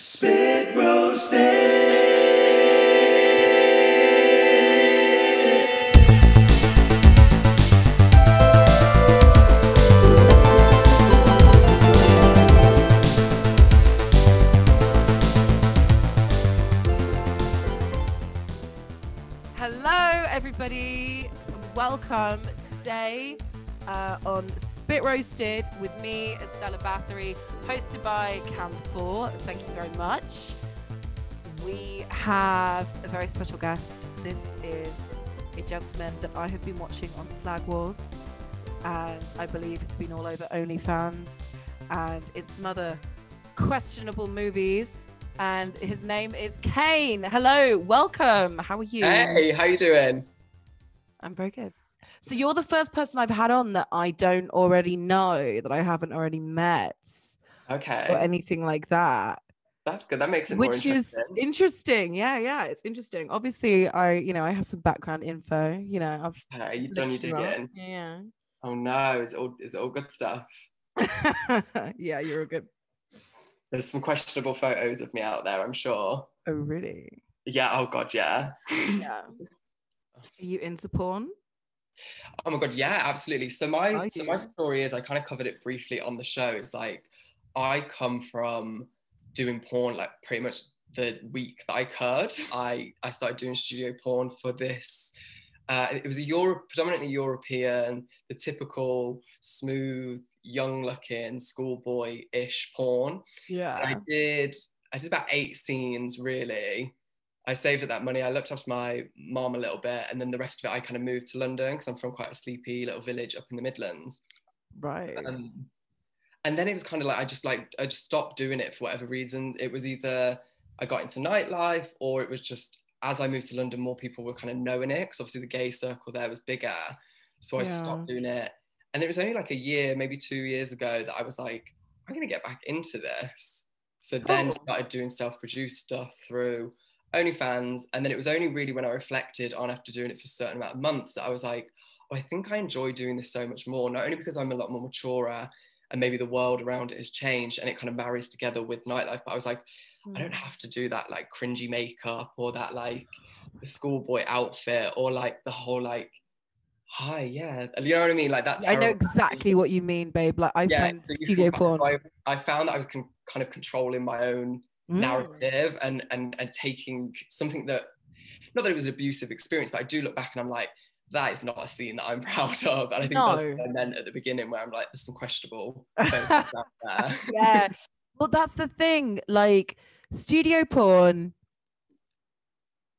Spit roasted. Hello, everybody. Welcome today uh, on Spit Roasted with me, Stella Bathory, hosted by Cam Four. Thank you very much. We have a very special guest. This is a gentleman that I have been watching on Slag Wars, and I believe has been all over OnlyFans and in some other questionable movies. And his name is Cain. Hello, welcome. How are you? Hey, how you doing? I'm very good. So you're the first person I've had on that I don't already know, that I haven't already met, or Okay, anything like that. that's good. That makes it Which is interesting. Yeah, yeah, it's interesting. Obviously, I, you know, I have some background info. You know, I've Okay, you've done your digging. Yeah. Oh no, it's all is it all good stuff? yeah, you're a good. There's some questionable photos of me out there, I'm sure. Oh, really? Yeah. Oh god, yeah. Yeah. Are you into porn? Oh my god, yeah, absolutely. So my so my story is I kind of covered it briefly on the show. It's like I come from doing porn like pretty much the week that I could. I I started doing studio porn for this. Uh, it was a Europe, predominantly European, the typical smooth, young-looking schoolboy-ish porn. Yeah. I did I did about eight scenes really. I saved up that money. I looked after my mom a little bit, and then the rest of it I kind of moved to London because I'm from quite a sleepy little village up in the Midlands. Right. Um, and then it was kind of like I just like I just stopped doing it for whatever reason. It was either I got into nightlife or it was just as I moved to London, more people were kind of knowing it because obviously the gay circle there was bigger. So I Yeah. stopped doing it. And it was only like a year, maybe two years ago that I was like, I'm gonna get back into this. So then Oh. started doing self-produced stuff through OnlyFans. And then it was only really when I reflected on after doing it for a certain amount of months that I was like, oh, I think I enjoy doing this so much more. Not only because I'm a lot more maturer and maybe the world around it has changed and it kind of marries together with nightlife, but I was like, I don't have to do that like cringy makeup or that like the schoolboy outfit or like the whole like hi yeah you know what I mean like that's I know exactly what you mean, babe. Like I yeah so studio porn. so I, I found that I was con- kind of controlling my own Mm. narrative and and and taking something that not that it was an abusive experience but I do look back and I'm like that is not a scene that I'm proud of and I think that's No. what I meant at the beginning where I'm like there's some questionable photos out there yeah. Well, that's the thing. Like, studio porn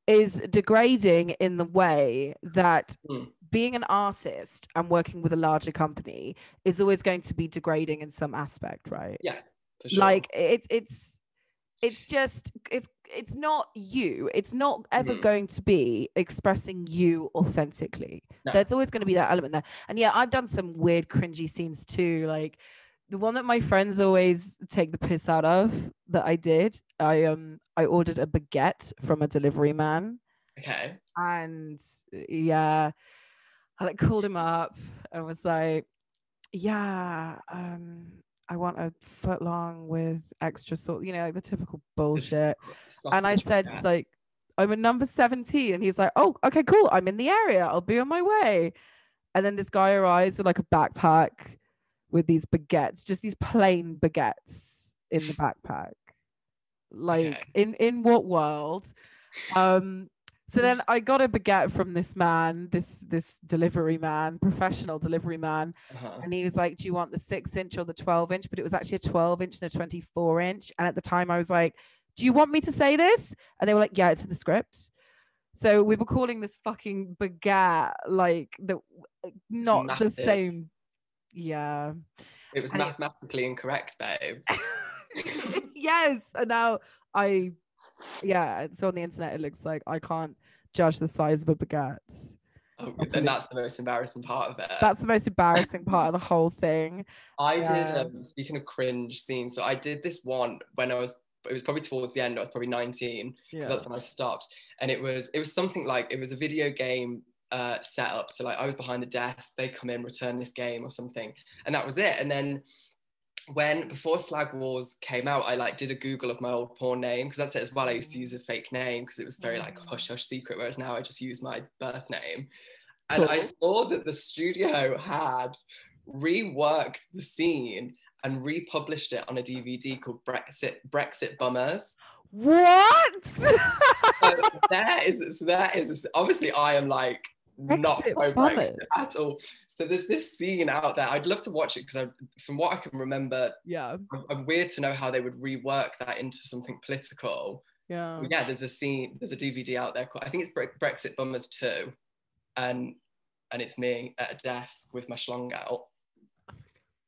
is degrading in the way that Mm. being an artist and working with a larger company is always going to be degrading in some aspect, right? yeah for sure Like, it, it's it's just it's it's not you. It's not ever Mhm. going to be expressing you authentically. No. there's always going to be that element there. And yeah i've done some weird cringy scenes too like the one that my friends always take the piss out of that i did i um i ordered a baguette from a delivery man. Okay. And yeah i like called him up and was like yeah um i want a foot long with extra salt you know like the typical bullshit. and i said baguette. like i'm at number 17 and he's like oh okay cool. I'm in the area. I'll be on my way. And then this guy arrives with like a backpack with these baguettes just these plain baguettes in the backpack. Like Okay. in in what world um so then I got a baguette from this man, this this delivery man, professional delivery man, Uh-huh. and he was like, "Do you want the six inch or the twelve inch?" But it was actually a twelve inch and a twenty four inch. And at the time, I was like, "Do you want me to say this?" And they were like, "Yeah, it's in the script." So we were calling this fucking baguette like the not the same. Yeah. It was And it- mathematically incorrect, babe. yes. And now I, yeah. So on the internet, it looks like I can't judge the size of a baguette. Oh, and that's the most embarrassing part of it. That's the most embarrassing part of the whole thing. I did. yeah. Um, speaking of cringe scenes, so I did this one when I was. It was probably towards the end. I was probably 19 because that's when I stopped. And it was it was something like it was a video game uh, setup. So like I was behind the desk. They come in, return this game or something, and that was it. And then when before Slag Wars came out, I like did a Google of my old porn name because that's it as well. I used to use a fake name because it was very like Mm. hush hush secret, whereas now I just use my birth name. And I saw that the studio had reworked the scene and republished it on a DVD called Brexit Brexit Bummers. What? So there is so that is obviously I am like not pro Brexit at all. So there's this scene out there. I'd love to watch it because from what I can remember, yeah, I'm- I'm weird to know how they would rework that into something political. yeah. But yeah, there's a scene, there's a DVD out there. Called, I think it's Bre- Brexit Bummers 2. And and it's me at a desk with my schlong out.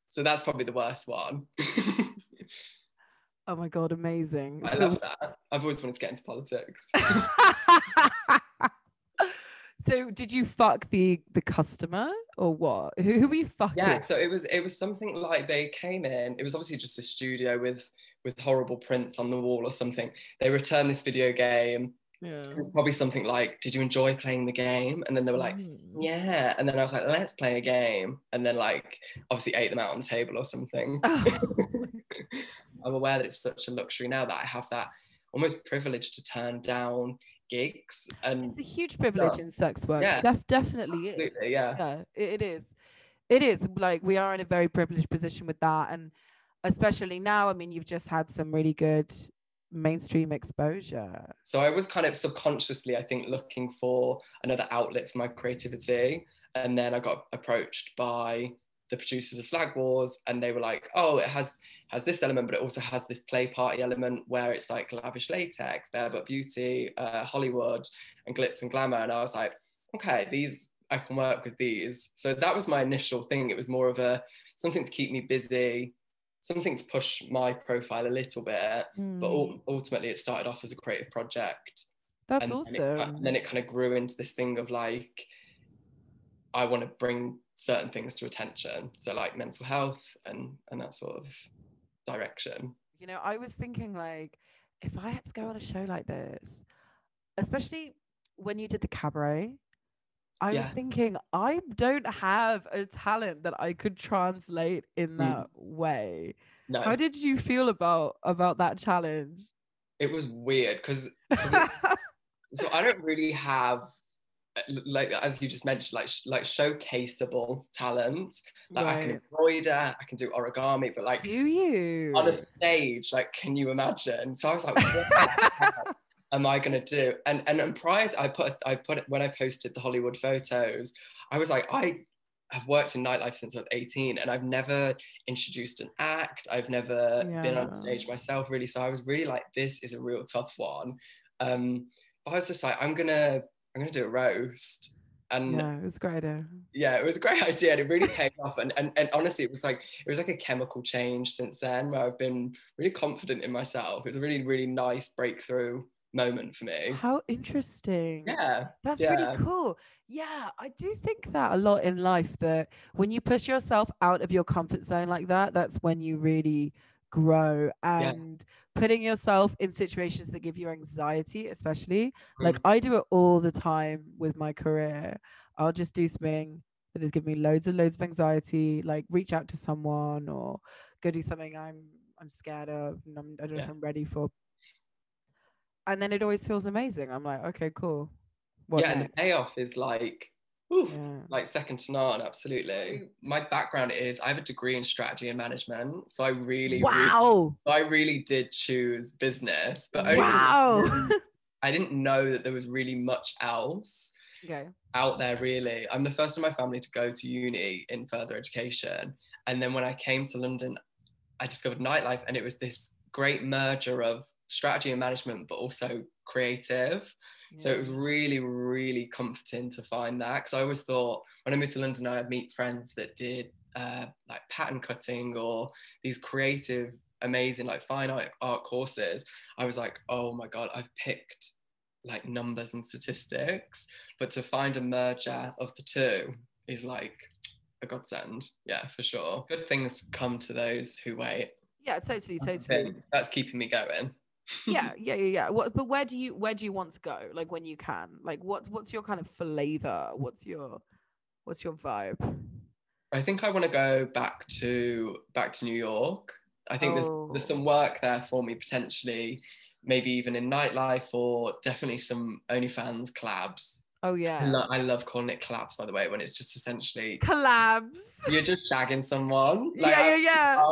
So that's probably the worst one. Oh my god, amazing. I love that. I've always wanted to get into politics. so did you fuck the the customer or what? Who, who were you fucking? yeah, so it was it was something like they came in. It was obviously just a studio with with horrible prints on the wall or something. They returned this video game. yeah. It was probably something like, "Did you enjoy playing the game?" And then they were like, Mm. yeah and then i was like let's play a game and then like obviously ate them out on the table or something Oh, i'm aware that it's such a luxury now that i have that almost privilege to turn down gigs and it's a huge privilege in sex work. Yeah, Def- definitely is. absolutely yeah. Yeah it, it is. It is. Like we are in a very privileged position with that and especially now i mean you've just had some really good mainstream exposure. So i was kind of subconsciously i think looking for another outlet for my creativity and then i got approached by the producers of slag wars and they were like oh it has has this element but it also has this play party element where it's like lavish latex bare but beauty uh, hollywood and glitz and glamour. And i was like okay these i can work with these. So that was my initial thing. It was more of a something to keep me busy something to push my profile a little bit but Mm, ul- ultimately it started off as a creative project. That's and, awesome and, it, and then it kind of grew into this thing of like i want to bring certain things to attention. So like mental health and and that sort of direction. You know i was thinking like if i had to go on a show like this especially when you did the cabaret i was Yeah. thinking i don't have a talent that i could translate in Mm. that way. No. How did you feel about about that challenge? It was weird because so i don't really have like as you just mentioned like like showcaseable talent like i can embroider i can do origami but like do you? on a stage like can you imagine? So i was like what the hell am i going to do? And, and and prior to, i put i put it when i posted the hollywood photos i was like i have worked in nightlife since i was 18 and i've never introduced an act. I've never been on stage myself really. So i was really like this is a real tough one. Um but i was just like i'm gonna i'm gonna do a roast and yeah it was a great idea yeah, it was a great idea and it really paid off. And, and and honestly, it was like it was like a chemical change since then where I've been really confident in myself. It was a really, really nice breakthrough moment for me. how interesting Yeah. That's Yeah. really cool. Yeah, I do think that a lot in life that when you push yourself out of your comfort zone like that, that's when you really grow and putting yourself in situations that give you anxiety, especially like mm. I do it all the time with my career. I'll just do something that has given me loads and loads of anxiety, like reach out to someone or go do something I'm I'm scared of and I'm, I don't know Yeah. if I'm ready for. And then it always feels amazing. I'm like, okay, cool. What yeah, and the payoff is like oof, Yeah. like second to none, absolutely. My background is I have a degree in strategy and management. So I really, really Wow. so I really did choose business, but only Wow. really- I didn't know that there was really much else. okay. out there really i'm the first in my family to go to uni in further education and then when i came to london i discovered nightlife and it was this great merger of strategy and management but also creative so it was really really comforting to find that because i always thought when i moved to london i'd meet friends that did uh, like pattern cutting or these creative amazing like fine art, art courses. I was like oh my god i've picked like numbers and statistics. But to find a merger of the two is like a godsend. Yeah for sure. Good things come to those who wait. Yeah, totally, totally. that's keeping me going yeah, yeah, yeah, yeah. What but where do you where do you want to go? Like when you can? Like what's what's your kind of flavor? What's your what's your vibe? I think I want to go back to back to New York. I think there's there's Oh. some work there for me potentially, maybe even in nightlife or definitely some OnlyFans collabs. Oh I, yeah. lo- I love calling it collabs by the way, when it's just essentially Collabs. you're just shagging someone. yeah, yeah,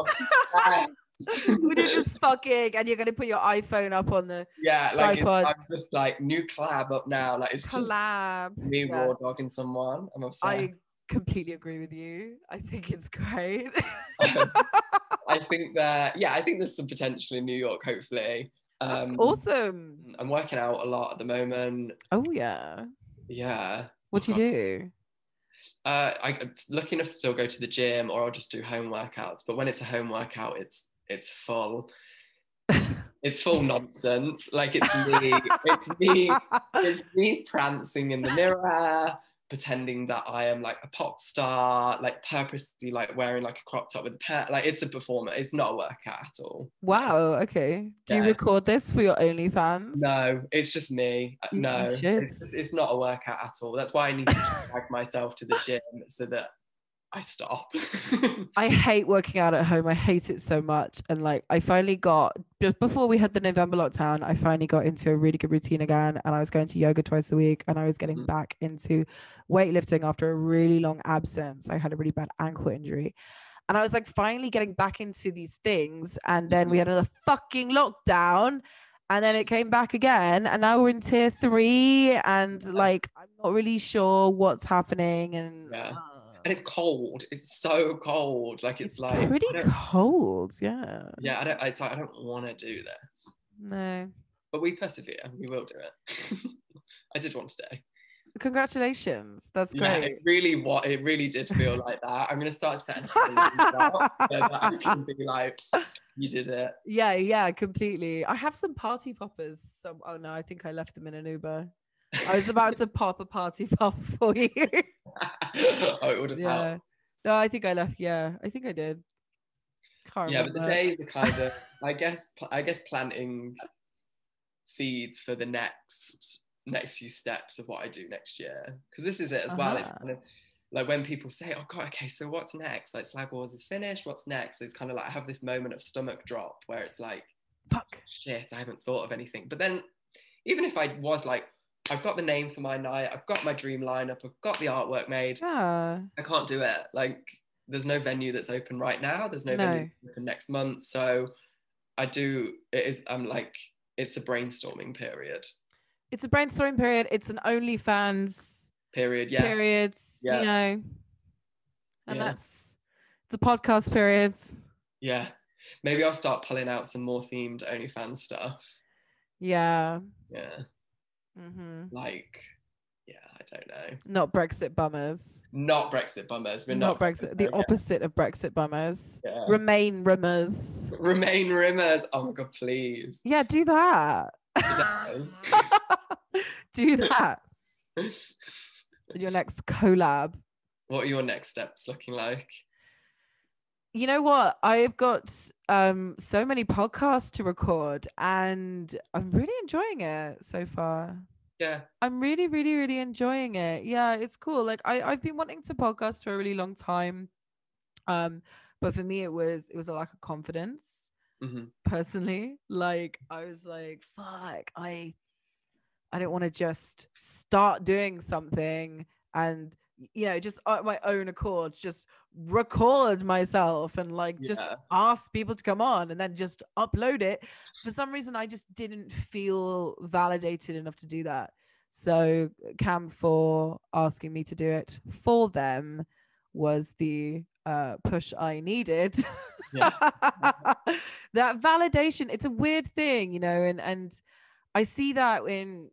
yeah. I'm obsessed. When you're just fucking and you're gonna put your iPhone up on the yeah, like. I'm just like new collab up now. Like it's just collab. me Yeah. raw dogging someone. I'm obsessed. I completely agree with you. I think it's great. I think that yeah, I think there's some potential in New York. Hopefully, um, awesome. I'm working out a lot at the moment. Oh yeah. Yeah, What do you do? uh, I, enough to still go to the gym, or I'll just do home workouts. But when it's a home workout, it's it's full. It's full nonsense. Like it's me. it's me. It's me prancing in the mirror, pretending that I am like a pop star, like purposely like wearing like a crop top with a pair. Like it's a performer. It's not a workout at all. Wow. Okay. Do you record this for your OnlyFans? No, it's just me. Uh, you No, it's, just, it's not a workout at all. That's why I need to drag myself to the gym so that I stop. I hate working out at home. I hate it so much. And like, I finally got just before we had the November lockdown, I finally got into a really good routine again. And I was going to yoga twice a week and I was getting Mhm. back into weightlifting after a really long absence. I had a really bad ankle injury. And I was like finally getting back into these things. And then we had another fucking lockdown. And then it came back again. And now we're in tier three. And like, I'm not really sure what's happening. And Yeah. uh, and it's cold. It's so cold. Like it's, it's like pretty cold. Yeah. yeah. I don't. It's like I don't want to do this, No. but we persevere. We will do it. I did want to stay. Congratulations. That's great. Yeah, it really what it really did feel like that. I'm gonna start setting up so that I can be like, you did it. Yeah, yeah, completely. I have some party poppers. Some oh no, I think I left them in an Uber. I was about to pop a party pop for you. oh, it would have yeah. helped. No, I think I left. Yeah, I think I did. Can't Yeah, but the remember. days are kind of, I guess, I guess planting seeds for the next next few steps of what I do next year. Because this is it as well. It's Uh-huh. kind of like when people say, "Oh God, okay, so what's next?" Like Slag Wars is finished. What's next? It's kind of like I have this moment of stomach drop where it's like, Fuck. shit, I haven't thought of anything. But then, even if I was like, I've got the name for my night, I've got my dream lineup, I've got the artwork made, Yeah. I can't do it. Like, there's no venue that's open right now. There's no, No. venue open next month. So, I do. It is. I'm like, it's a brainstorming period. It's a brainstorming period. It's an OnlyFans Period. Yeah. periods. Yeah. You know. And Yeah. that's it's a podcast periods. Yeah. Maybe I'll start pulling out some more themed OnlyFans stuff. Yeah. Yeah. Hmm Like, yeah. I don't know. Not Brexit bummers. Not Brexit bummers. We're not not, Brexit. The opposite of Brexit bummers. Yeah. Remain rimmers. Remain rimmers. Oh my god, please. Yeah, do that. Do that. Your next collab. what are your next steps looking like? You know what? I've got um so many podcasts to record and I'm really enjoying it so far. Yeah. I'm really, really, really enjoying it. Yeah, it's cool. Like I, I've been wanting to podcast for a really long time. Um, but for me it was it was a lack of confidence. hmm personally. Like I was like, fuck, I I don't want to just start doing something and you know, just at my own accord, just record myself and like just ask people to come on and then just upload it. For some reason, I just didn't feel validated enough to do that. So Cam4 asking me to do it for them was the uh, push I needed. Yeah. that validation, it's a weird thing, you know, and and I see that in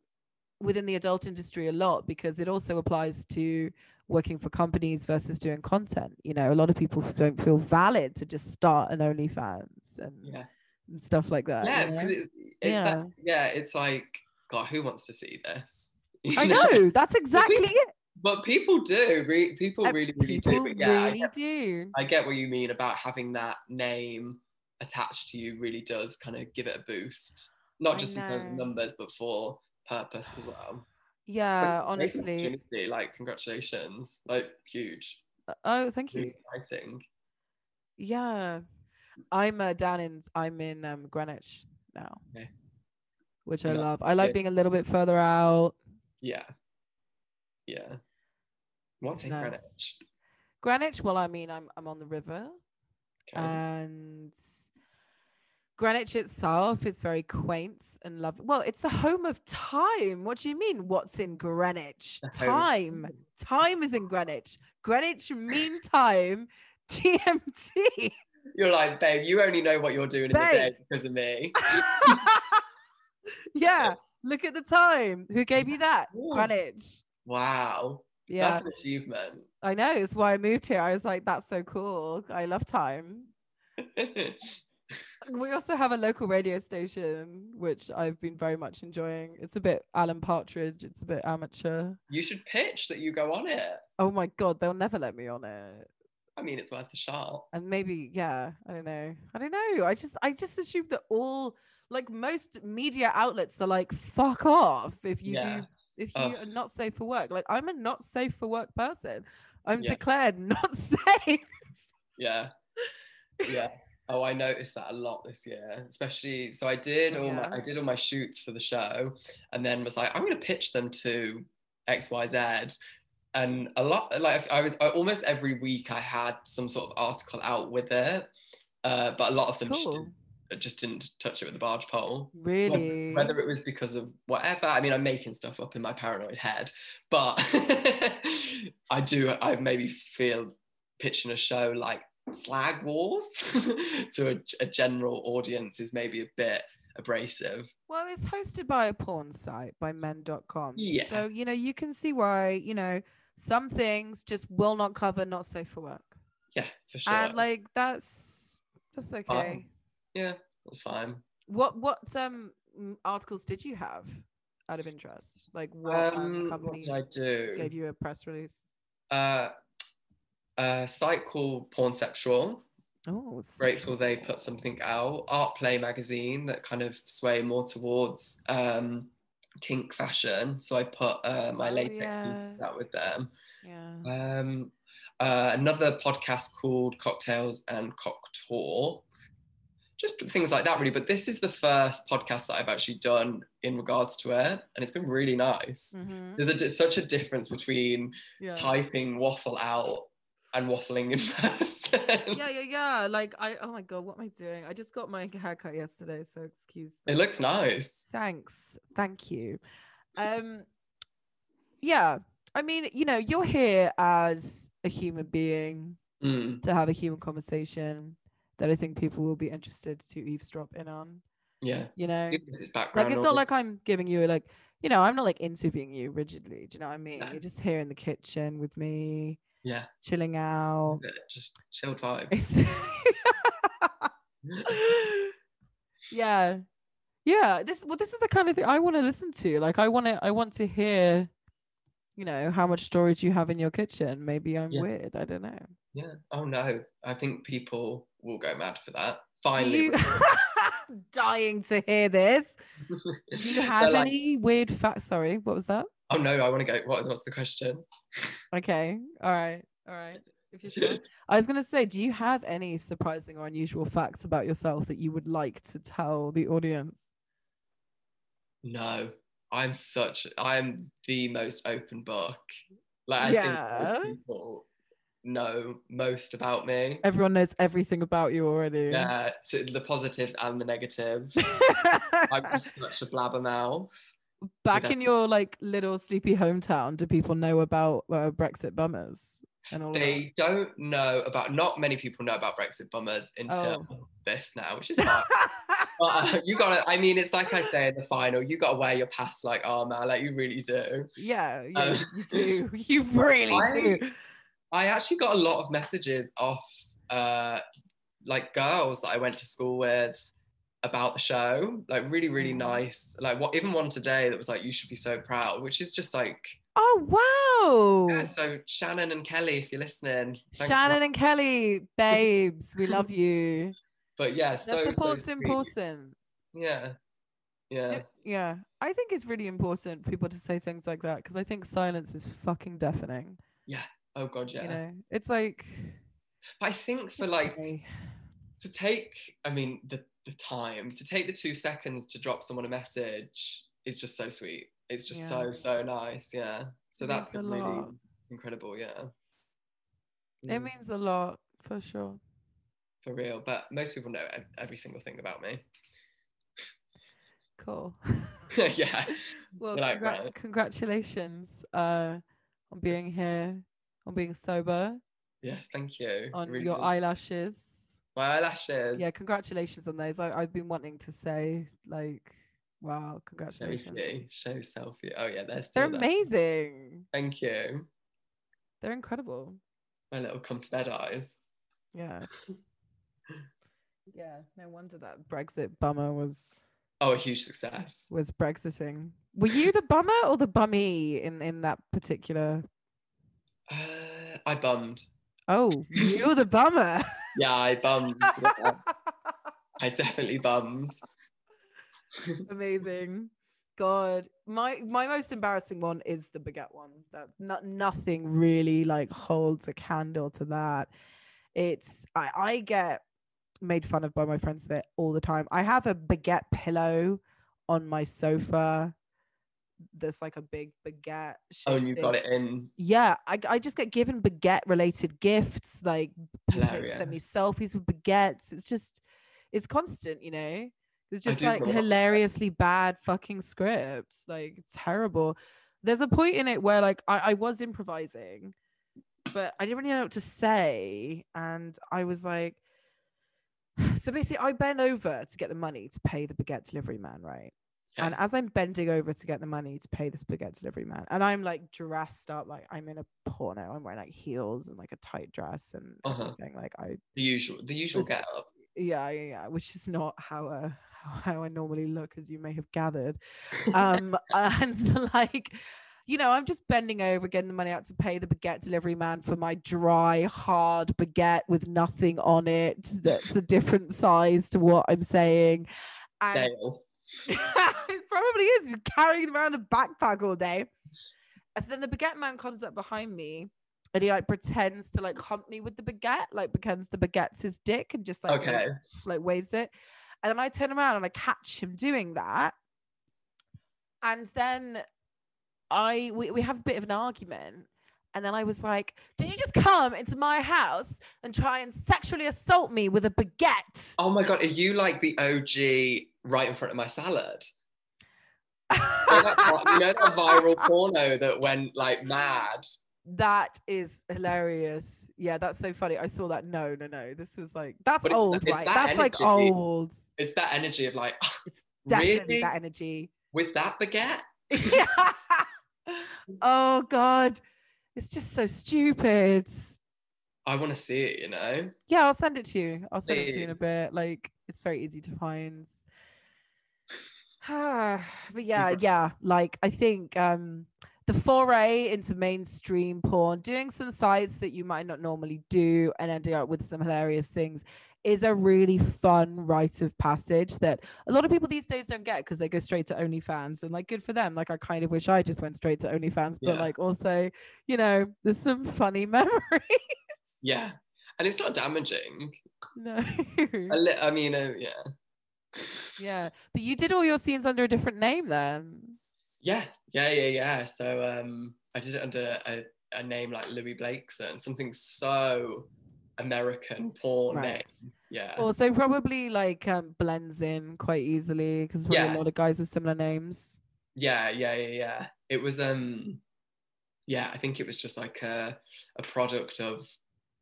within the adult industry a lot because it also applies to working for companies versus doing content. You know, a lot of people don't feel valid to just start an OnlyFans and, Yeah. and stuff like that. Yeah. you know? It, it's Yeah. that, yeah. It's like, God, who wants to see this? You I know that's exactly it. But people do. Re- people Uh, really, really People do. But yeah, I really get, do. I get what you mean about having that name attached to you really does kind of give it a boost. Not I just in terms of numbers, but for purpose as well. Yeah, honestly, like congratulations. Like huge. Oh, thank you. exciting. Yeah, I'm uh, down in. I'm in um, Greenwich now, Okay. which I Nice. love. I like being a little bit further out. Yeah. Yeah. What's in Nice. Greenwich? Greenwich. Well, I mean, I'm I'm on the river, Okay. and Greenwich itself is very quaint and lovely. Well, it's the home of time. What do you mean? What's in Greenwich? The home of Time. Time is in Greenwich. Greenwich Mean Time, GMT. You're like, babe, you only know what you're doing in the day because of me. yeah. Look at the time. Who gave you that? Greenwich. Wow. Yeah. That's an achievement. I know. It's why I moved here. I was like, that's so cool. I love time. We also have a local radio station, which I've been very much enjoying. It's a bit Alan Partridge. It's a bit amateur. you should pitch that you go on it. Oh my god, they'll never let me on it. I mean, it's worth a shot. And maybe, yeah, I don't know. I don't know. I just, I just assume that all, like most media outlets are like, fuck off if you Yeah. do, if you Ugh. are not safe for work. Like I'm a not safe for work person. I'm Yeah. declared not safe. Yeah. Yeah. Oh, I noticed that a lot this year, especially. So I did all my I did all my shoots for the show, and then was like, I'm going to pitch them to X Y Z, and a lot like I was I, almost every week I had some sort of article out with it, uh, but a lot of them just didn't, just didn't touch it with the barge pole. Really? Whether it was because of whatever, I mean, I'm making stuff up in my paranoid head, but I do, I maybe feel pitching a show like Slag Wars to a, a general audience is maybe a bit abrasive. Well, it's hosted by a porn site by men.com. Yeah. So, you know, you can see why, you know, some things just will not cover not safe for work. Yeah, for sure. And like that's that's okay. yeah, that's fine. What what um articles did you have out of interest? Like what um, Um, what companies did I do? gave you a press release? Uh, a site called Pornceptual. Oh, grateful they put something out art play magazine that kind of sway more towards um kink fashion so i put uh, my Oh, latex yeah. pieces out with them Yeah. um uh, another podcast called cocktails and cock talk just things like that really but this is the first podcast that i've actually done in regards to it and it's been really nice Mhm. there's a, such a difference between Yeah. typing waffle out and waffling in person yeah, yeah, yeah. Like I oh my god, what am I doing? I just got my haircut yesterday, so excuse it looks nice Thanks. Thank you. Um yeah, I mean, you know, you're here as a human being Mm, to have a human conversation that I think people will be interested to eavesdrop in on, yeah you know. It's Like it's not like. I'm giving you like, you know, I'm not like interviewing you rigidly. Do you know what I mean? No. You're just here in the kitchen with me, yeah. Chilling out. yeah, just chilled vibes. Yeah. Yeah this well this is the kind of thing i want to listen to. Like i want to i want to hear you know how much storage you have in your kitchen. Maybe i'm Yeah. weird i don't know. Yeah. Oh no. I think people will go mad for that. Finally you dying to hear this. Do you have like, any weird facts sorry what was that? Oh no i want to go what, what's the question? Okay all right all right if you're sure i was going to say do you have any surprising or unusual facts about yourself that you would like to tell the audience? No i'm such i'm the most open book. Like i Yeah. think most people know most about me everyone knows everything about you already yeah to the positives and the negatives i'm just such a blabbermouth Back in your like little sleepy hometown, do people know about uh, Brexit bummers and all of that? they don't know about not many people know about brexit bummers until Oh. this now which is fine But uh, you gotta, I mean, it's like I say in the final, you gotta wear your past like armor, like you really do. yeah, yeah, Um, you do. You really I- do. I actually got a lot of messages off uh, like girls that I went to school with about the show, like really, really Mm. nice. Like what, even one today that was like, you should be so proud, which is just like, Oh wow. yeah, so Shannon and Kelly, if you're listening, Shannon and Kelly, babes, we love you. but yeah, The so, so support's sweet. important. Yeah, yeah, Yeah, I think it's really important for people to say things like that because I think silence is fucking deafening. Oh god, yeah. You know, it's like But I think for like to take, I mean, the the time to take the two seconds to drop someone a message is just so sweet. It's just Yeah. so so nice. Yeah. So It that's really lot. incredible. Yeah. it Mm, means a lot for sure. for real. But most people know every single thing about me. Cool. yeah. well, like, right. congratulations uh, on being here, on being sober, Yes. Thank you. on Really your did- eyelashes. My eyelashes. Yeah, congratulations on those. I, I've been wanting to say, like, wow, Let me congratulations. see. Show selfie. Oh yeah, they're still They're there. amazing. Thank you. They're incredible. My little come to bed eyes. Yes. yeah, no wonder that Brexit bummer was Oh, a huge success. was Brexiting. Were you the bummer or the bummy in in that particular? Uh, I bummed. Oh, you're the bummer. Yeah, I bummed. I definitely bummed. Amazing. God, my my most embarrassing one is the baguette one. That not, nothing really like holds a candle to that. It's I I get made fun of by my friends of it all the time. I have a baguette pillow on my sofa. There's like a big baguette. Oh, and you thing. got it in. Yeah, I, I just get given baguette related gifts. Like send me selfies with baguettes. It's just, it's constant, you know. It's just like hilariously bad fucking scripts. Like it's terrible. There's a point in it where like I, I was improvising, but I didn't really know what to say, and I was like, so basically, I bend over to get the money to pay the baguette delivery man, right? And as I'm bending over to get the money to pay the baguette delivery man, and I'm like dressed up like I'm in a porno, I'm wearing like heels and like a tight dress and Uh-huh. everything. Like I, The usual, the usual get up. yeah, yeah, yeah, which is not how uh, how I normally look, as you may have gathered. Um, and like, you know, I'm just bending over, getting the money out to pay the baguette delivery man for my dry, hard baguette with nothing on it. That's a different size to what I'm saying. And Dale. It probably is. He's carrying around a backpack all day. And so then the baguette man comes up behind me and he like pretends to like hump me with the baguette, like pretends the baguette's his dick and just like, Okay. like waves it. And then I turn around and I catch him doing that. And then I we, we have a bit of an argument. And then I was like, Did you just come into my house and try and sexually assault me with a baguette? Oh my god, are you like the OG right in front of my salad? You know that, you know that viral porno that went like mad? That is hilarious. Yeah, that's so funny. I saw that. No, no, no. This was like that's But old, it's right? that That's like energy. old. It's that energy of like, It's definitely really? that energy. With that baguette? yeah. Oh god. It's just so stupid. I want to see it, you know? Yeah, I'll send it to you. I'll send it to you in a bit. Like it's very easy to find. but yeah, yeah. Like I think um the foray into mainstream porn, doing some sites that you might not normally do and ending up with some hilarious things is a really fun rite of passage that a lot of people these days don't get because they go straight to OnlyFans and like good for them. Like I kind of wish I just went straight to OnlyFans, but Yeah. like also, you know, there's some funny memories. Yeah. And it's not damaging. no. A li- I mean, uh, yeah. Yeah, but you did all your scenes under a different name then. Yeah, yeah, yeah, yeah. So um, I did it under a, a name like Louis Blakeson, something so American porn name. Yeah. Also, probably like um, blends in quite easily because Yeah. a lot of guys with similar names. Yeah, yeah, yeah, yeah. It was um yeah, I think it was just like a a product of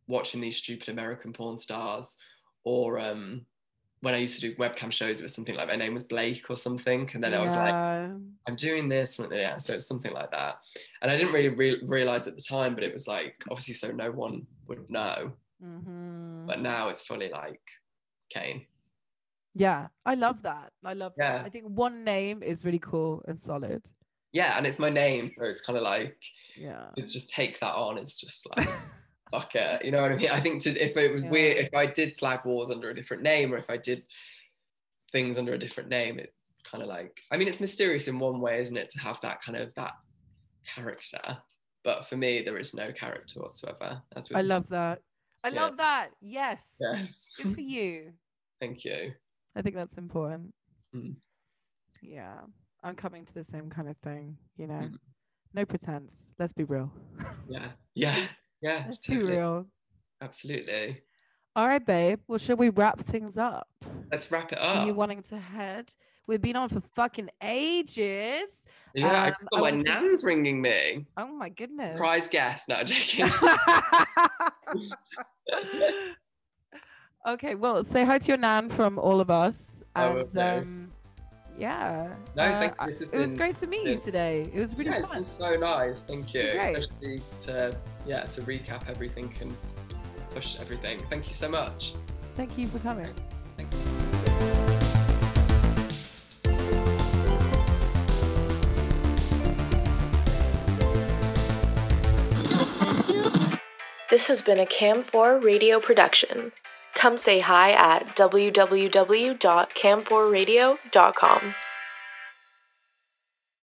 watching these stupid American porn stars or um when I used to do webcam shows, it was something like my name was Blake or something. And then I was like, I'm doing this. Yeah, so it's something like that. And I didn't really re- realize at the time, but it was like, obviously, so no one would know. Mhm. But now it's fully like Cain. yeah, I love that. I love that. Yeah. I think one name is really cool and solid. Yeah, and it's my name. So it's kind of like, Yeah. to just take that on, it's just like, fuck it. You know what I mean? I think to, if it was Yeah. weird, if I did Slag Wars under a different name or if I did things under a different name, it kind of like, I mean, it's mysterious in one way, isn't it? To have that kind of that character. but for me, there is no character whatsoever. As I love that. I Yeah. love that. Yes. Yes. Good for you. Thank you. I think that's important. Mm. Yeah. I'm coming to the same kind of thing, you know. Mm. No pretense. Let's be real. Yeah. Yeah. Yeah. Let's be real. Absolutely. All right, babe. Well, should we wrap things up? Let's wrap it up. Are you wanting to head? We've been on for fucking ages. yeah. I um, I my want to- nan's ringing me. Oh my goodness. Prize guest. No, I'm joking. okay, well, say hi to your nan from all of us. And um, yeah. No, uh, thank you. This has it was great to meet you today. It was really yeah, fun. been so nice. Thank you. Especially to yeah to recap everything and push everything. Thank you so much. Thank you for coming. Thank you. This has been a Cam4 radio production. Come say hi at www.cam4radio.com.